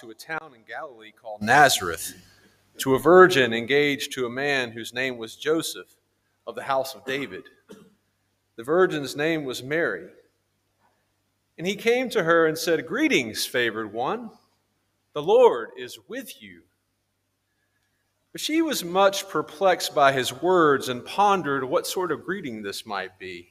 to a town in Galilee called Nazareth, to a virgin engaged to a man whose name was Joseph of the house of David. The virgin's name was Mary. And he came to her and said, Greetings, favored one. The Lord is with you. But she was much perplexed by his words and pondered what sort of greeting this might be.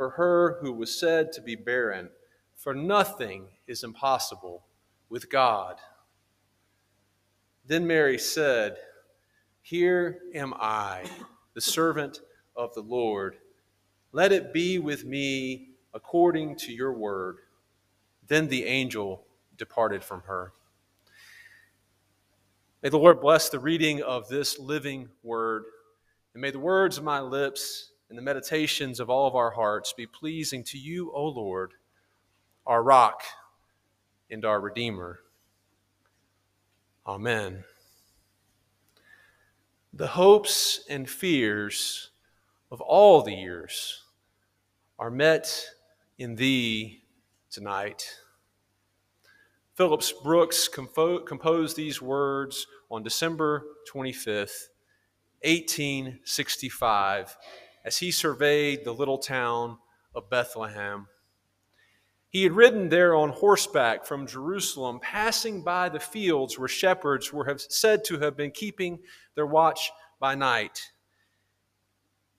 for her who was said to be barren, for nothing is impossible with God. Then Mary said, Here am I, the servant of the Lord. Let it be with me according to your word. Then the angel departed from her. May the Lord bless the reading of this living word, and may the words of my lips and the meditations of all of our hearts be pleasing to you, O Lord, our rock and our Redeemer. Amen. The hopes and fears of all the years are met in Thee tonight. Phillips Brooks composed these words on December 25th, 1865 as he surveyed the little town of Bethlehem. He had ridden there on horseback from Jerusalem, passing by the fields where shepherds were said to have been keeping their watch by night.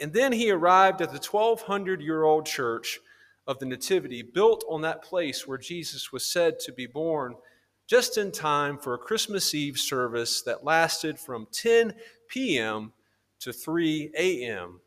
And then he arrived at the 1200 year old church of the Nativity, built on that place where Jesus was said to be born, just in time for a Christmas Eve service that lasted from 10 p.m. to 3 a.m.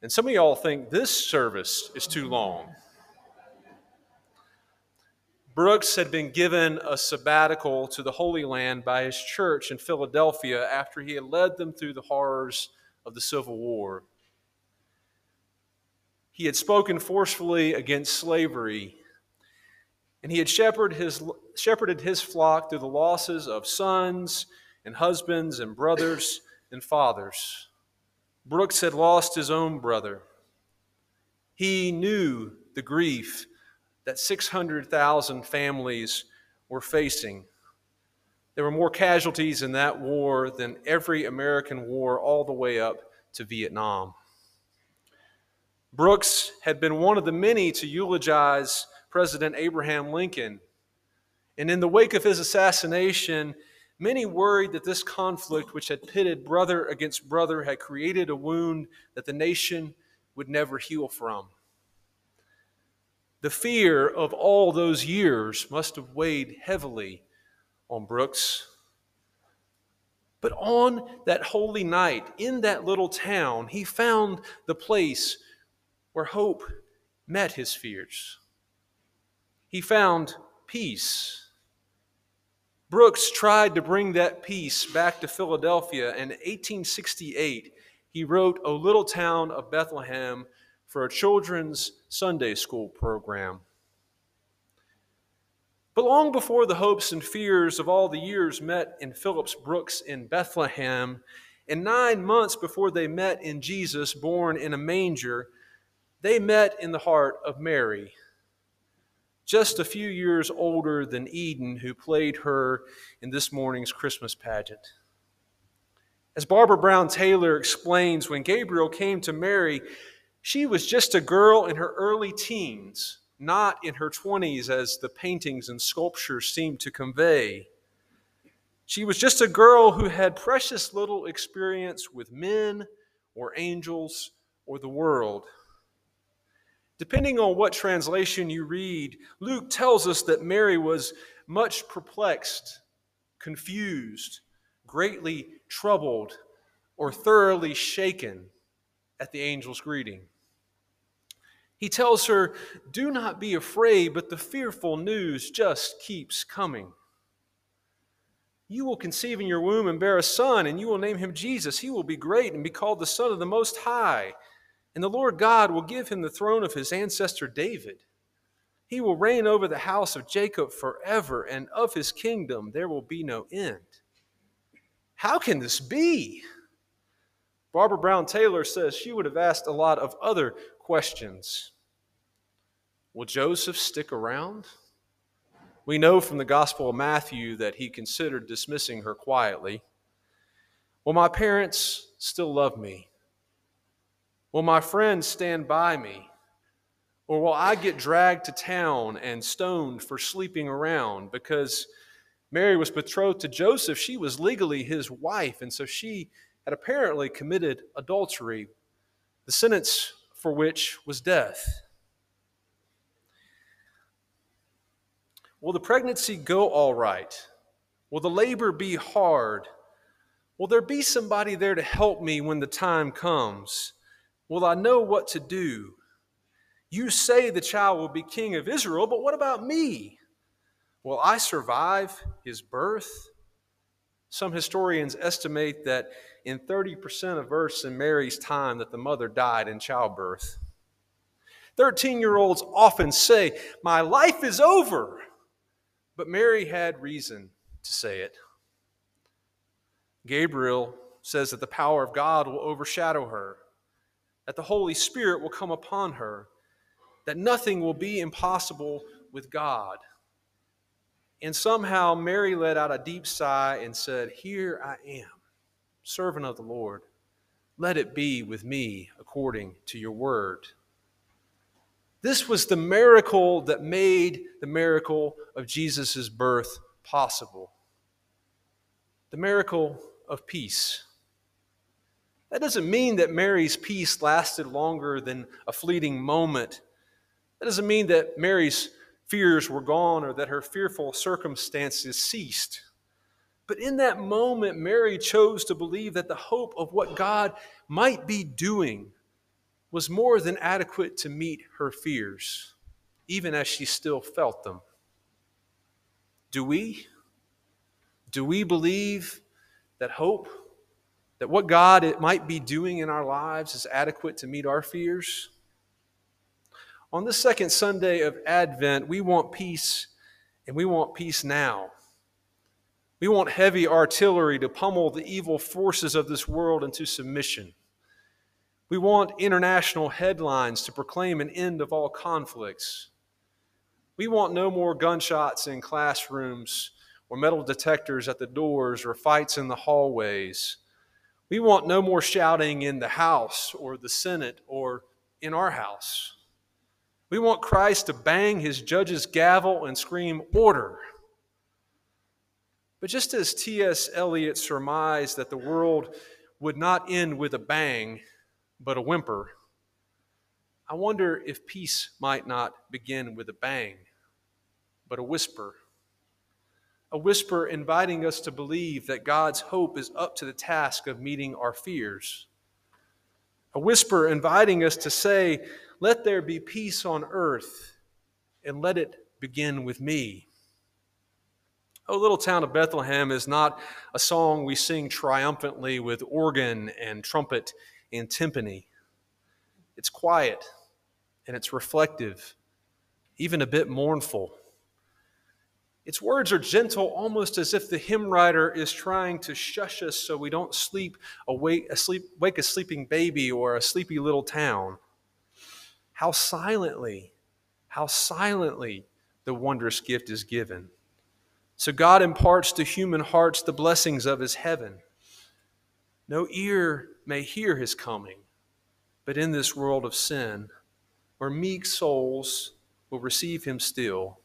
And some of y'all think this service is too long. Brooks had been given a sabbatical to the Holy Land by his church in Philadelphia after he had led them through the horrors of the Civil War. He had spoken forcefully against slavery, and he had shepherded his, shepherded his flock through the losses of sons and husbands and brothers and fathers. Brooks had lost his own brother. He knew the grief that 600,000 families were facing. There were more casualties in that war than every American war all the way up to Vietnam. Brooks had been one of the many to eulogize President Abraham Lincoln. And in the wake of his assassination, Many worried that this conflict, which had pitted brother against brother, had created a wound that the nation would never heal from. The fear of all those years must have weighed heavily on Brooks. But on that holy night, in that little town, he found the place where hope met his fears. He found peace Brooks tried to bring that peace back to Philadelphia, and in 1868, he wrote O Little Town of Bethlehem for a children's Sunday school program. But long before the hopes and fears of all the years met in Phillips Brooks in Bethlehem, and nine months before they met in Jesus, born in a manger, they met in the heart of Mary just a few years older than Eden, who played her in this morning's Christmas pageant. As Barbara Brown Taylor explains, when Gabriel came to Mary, she was just a girl in her early teens not in her 20s as the paintings and sculptures seem to convey. She was just a girl who had precious little experience with men or angels or the world. Depending on what translation you read, Luke tells us that Mary was much perplexed, confused, greatly troubled, or thoroughly shaken at the angel's greeting. He tells her, Do not be afraid, but the fearful news just keeps coming. You will conceive in your womb and bear a son, and you will name him Jesus. He will be great and be called the Son of the Most High. And the Lord God will give him the throne of his ancestor David. He will reign over the house of Jacob forever, and of his kingdom there will be no end. How can this be? Barbara Brown Taylor says she would have asked a lot of other questions. Will Joseph stick around? We know from the Gospel of Matthew that he considered dismissing her quietly. Will my parents still love me? Will my friends stand by me? Or will I get dragged to town and stoned for sleeping around? Because Mary was betrothed to Joseph, she was legally his wife, and so she had apparently committed adultery, the sentence for which was death. Will the pregnancy go all right? Will the labor be hard? Will there be somebody there to help me when the time comes? Will I know what to do? You say the child will be king of Israel, but what about me? Will I survive his birth? Some historians estimate that in 30% of births in Mary's time that the mother died in childbirth. 13 year olds often say, My life is over. But Mary had reason to say it. Gabriel says that the power of God will overshadow her, that the Holy Spirit will come upon her, that nothing will be impossible with God. And somehow Mary let out a deep sigh and said, Here I am, servant of the Lord. Let it be with me according to your word. This was the miracle that made the miracle of Jesus' birth possible. The miracle of peace. That doesn't mean that Mary's peace lasted longer than a fleeting moment that doesn't mean that Mary's fears were gone or that her fearful circumstances ceased. But in that moment, Mary chose to believe that the hope of what God might be doing was more than adequate to meet her fears, even as she still felt them. Do we? Do we believe that hope, that what God it might be doing in our lives is adequate to meet our fears? On this second Sunday of Advent, we want peace, and we want peace now. We want heavy artillery to pummel the evil forces of this world into submission. We want international headlines to proclaim an end of all conflicts. We want no more gunshots in classrooms or metal detectors at the doors or fights in the hallways. We want no more shouting in the House or the Senate or in our house. We want Christ to bang his judge's gavel and scream, Order. But just as T.S. Eliot surmised that the world would not end with a bang, but a whimper, I wonder if peace might not begin with a bang, but a whisper. A whisper inviting us to believe that God's hope is up to the task of meeting our fears. A whisper inviting us to say, let there be peace on earth, and let it begin with me. Oh, Little Town of Bethlehem is not a song we sing triumphantly with organ and trumpet and timpani. It's quiet and it's reflective, even a bit mournful. Its words are gentle, almost as if the hymn writer is trying to shush us so we don't sleep awake, asleep, wake a sleeping baby or a sleepy little town how silently, how silently the wondrous gift is given. So God imparts to human hearts the blessings of his heaven. No ear may hear his coming, but in this world of sin, where meek souls will receive him still,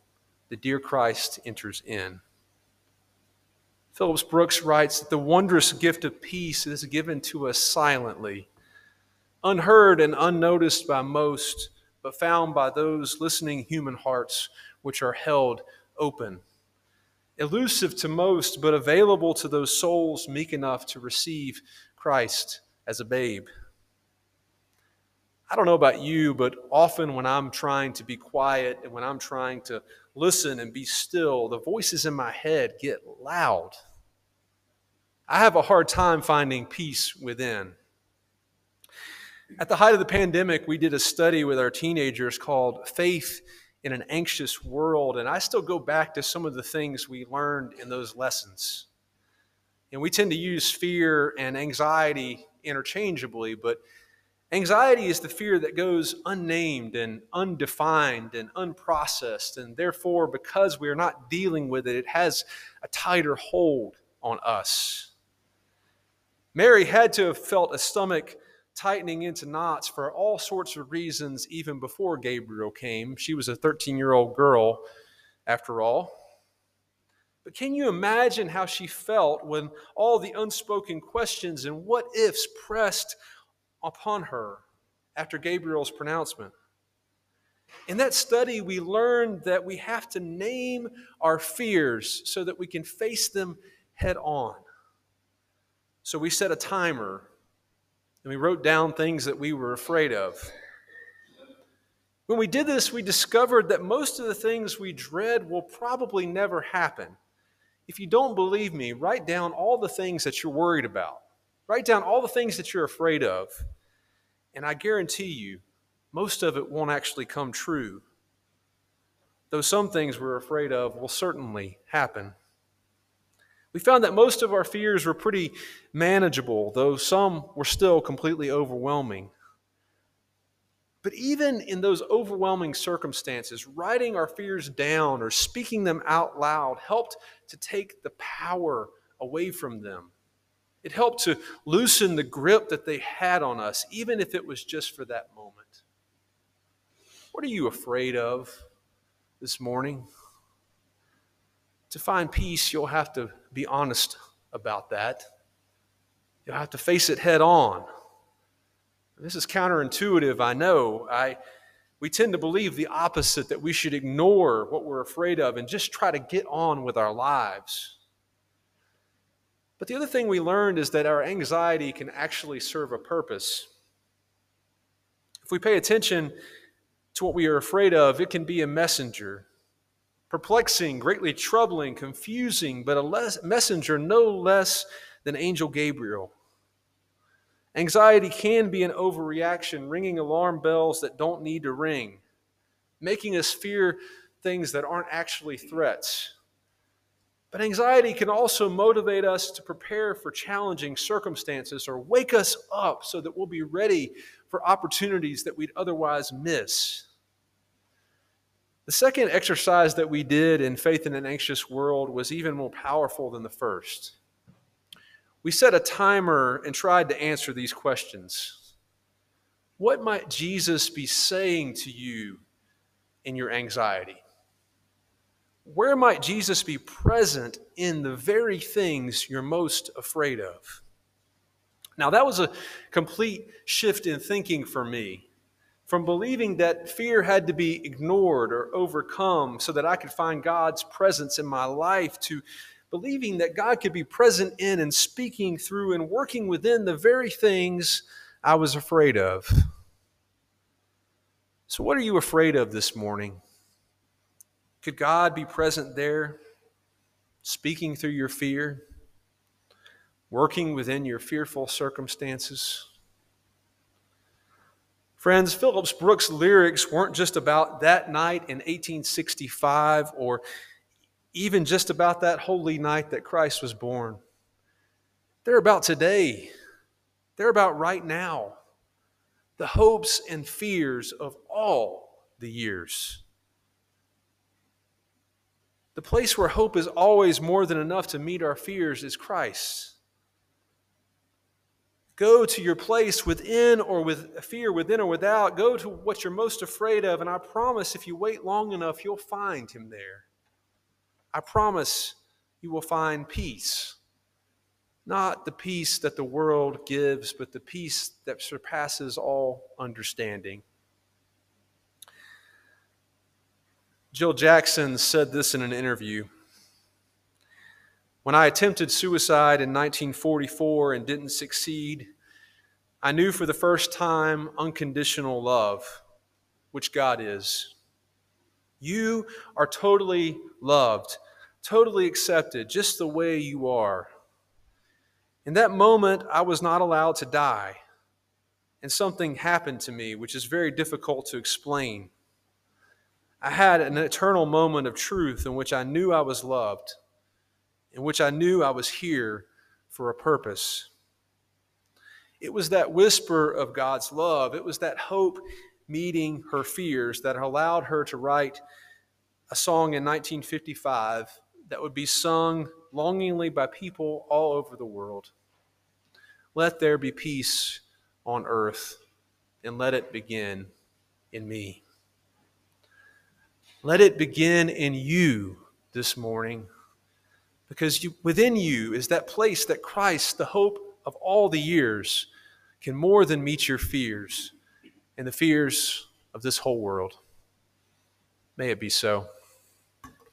the dear Christ enters in. Phillips Brooks writes that the wondrous gift of peace is given to us silently, unheard and unnoticed by most, but found by those listening human hearts which are held open. Elusive to most, but available to those souls meek enough to receive Christ as a babe. I don't know about you, but often when I'm trying to be quiet and when I'm trying to listen and be still, the voices in my head get loud. I have a hard time finding peace within. At the height of the pandemic, we did a study with our teenagers called Faith in an Anxious World, and I still go back to some of the things we learned in those lessons. And we tend to use fear and anxiety interchangeably, but Anxiety is the fear that goes unnamed and undefined and unprocessed, and therefore, because we are not dealing with it, it has a tighter hold on us. Mary had to have felt a stomach tightening into knots for all sorts of reasons even before Gabriel came. She was a 13 year old girl, after all. But can you imagine how she felt when all the unspoken questions and what ifs pressed upon her after Gabriel's pronouncement. In that study, we learned that we have to name our fears so that we can face them head on. So we set a timer and we wrote down things that we were afraid of. When we did this, we discovered that most of the things we dread will probably never happen. If you don't believe me, write down all the things that you're worried about. Write down all the things that you're afraid of. And I guarantee you, most of it won't actually come true. Though some things we're afraid of will certainly happen. We found that most of our fears were pretty manageable, though some were still completely overwhelming. But even in those overwhelming circumstances, writing our fears down or speaking them out loud helped to take the power away from them it helped to loosen the grip that they had on us, even if it was just for that moment. What are you afraid of this morning? To find peace, you'll have to be honest about that. You'll have to face it head on. This is counterintuitive, I know. I, we tend to believe the opposite that we should ignore what we're afraid of and just try to get on with our lives. But the other thing we learned is that our anxiety can actually serve a purpose. If we pay attention to what we are afraid of, it can be a messenger. Perplexing, greatly troubling, confusing, but a less, messenger no less than Angel Gabriel. Anxiety can be an overreaction, ringing alarm bells that don't need to ring, making us fear things that aren't actually threats. But anxiety can also motivate us to prepare for challenging circumstances or wake us up so that we'll be ready for opportunities that we'd otherwise miss. The second exercise that we did in Faith in an Anxious World was even more powerful than the first. We set a timer and tried to answer these questions. What might Jesus be saying to you in your anxiety? Where might Jesus be present in the very things you're most afraid of? Now, that was a complete shift in thinking for me from believing that fear had to be ignored or overcome so that I could find God's presence in my life to believing that God could be present in and speaking through and working within the very things I was afraid of. So, what are you afraid of this morning? Could God be present there, speaking through your fear, working within your fearful circumstances? Friends, Phillips Brooks' lyrics weren't just about that night in 1865 or even just about that holy night that Christ was born. They're about today, they're about right now, the hopes and fears of all the years. The place where hope is always more than enough to meet our fears is Christ. Go to your place within or with fear, within or without. Go to what you're most afraid of, and I promise if you wait long enough, you'll find him there. I promise you will find peace. Not the peace that the world gives, but the peace that surpasses all understanding. Jill Jackson said this in an interview. When I attempted suicide in 1944 and didn't succeed, I knew for the first time unconditional love, which God is. You are totally loved, totally accepted, just the way you are. In that moment, I was not allowed to die, and something happened to me which is very difficult to explain. I had an eternal moment of truth in which I knew I was loved, in which I knew I was here for a purpose. It was that whisper of God's love, it was that hope meeting her fears that allowed her to write a song in 1955 that would be sung longingly by people all over the world. Let there be peace on earth, and let it begin in me. Let it begin in you this morning because you, within you is that place that Christ, the hope of all the years, can more than meet your fears and the fears of this whole world. May it be so.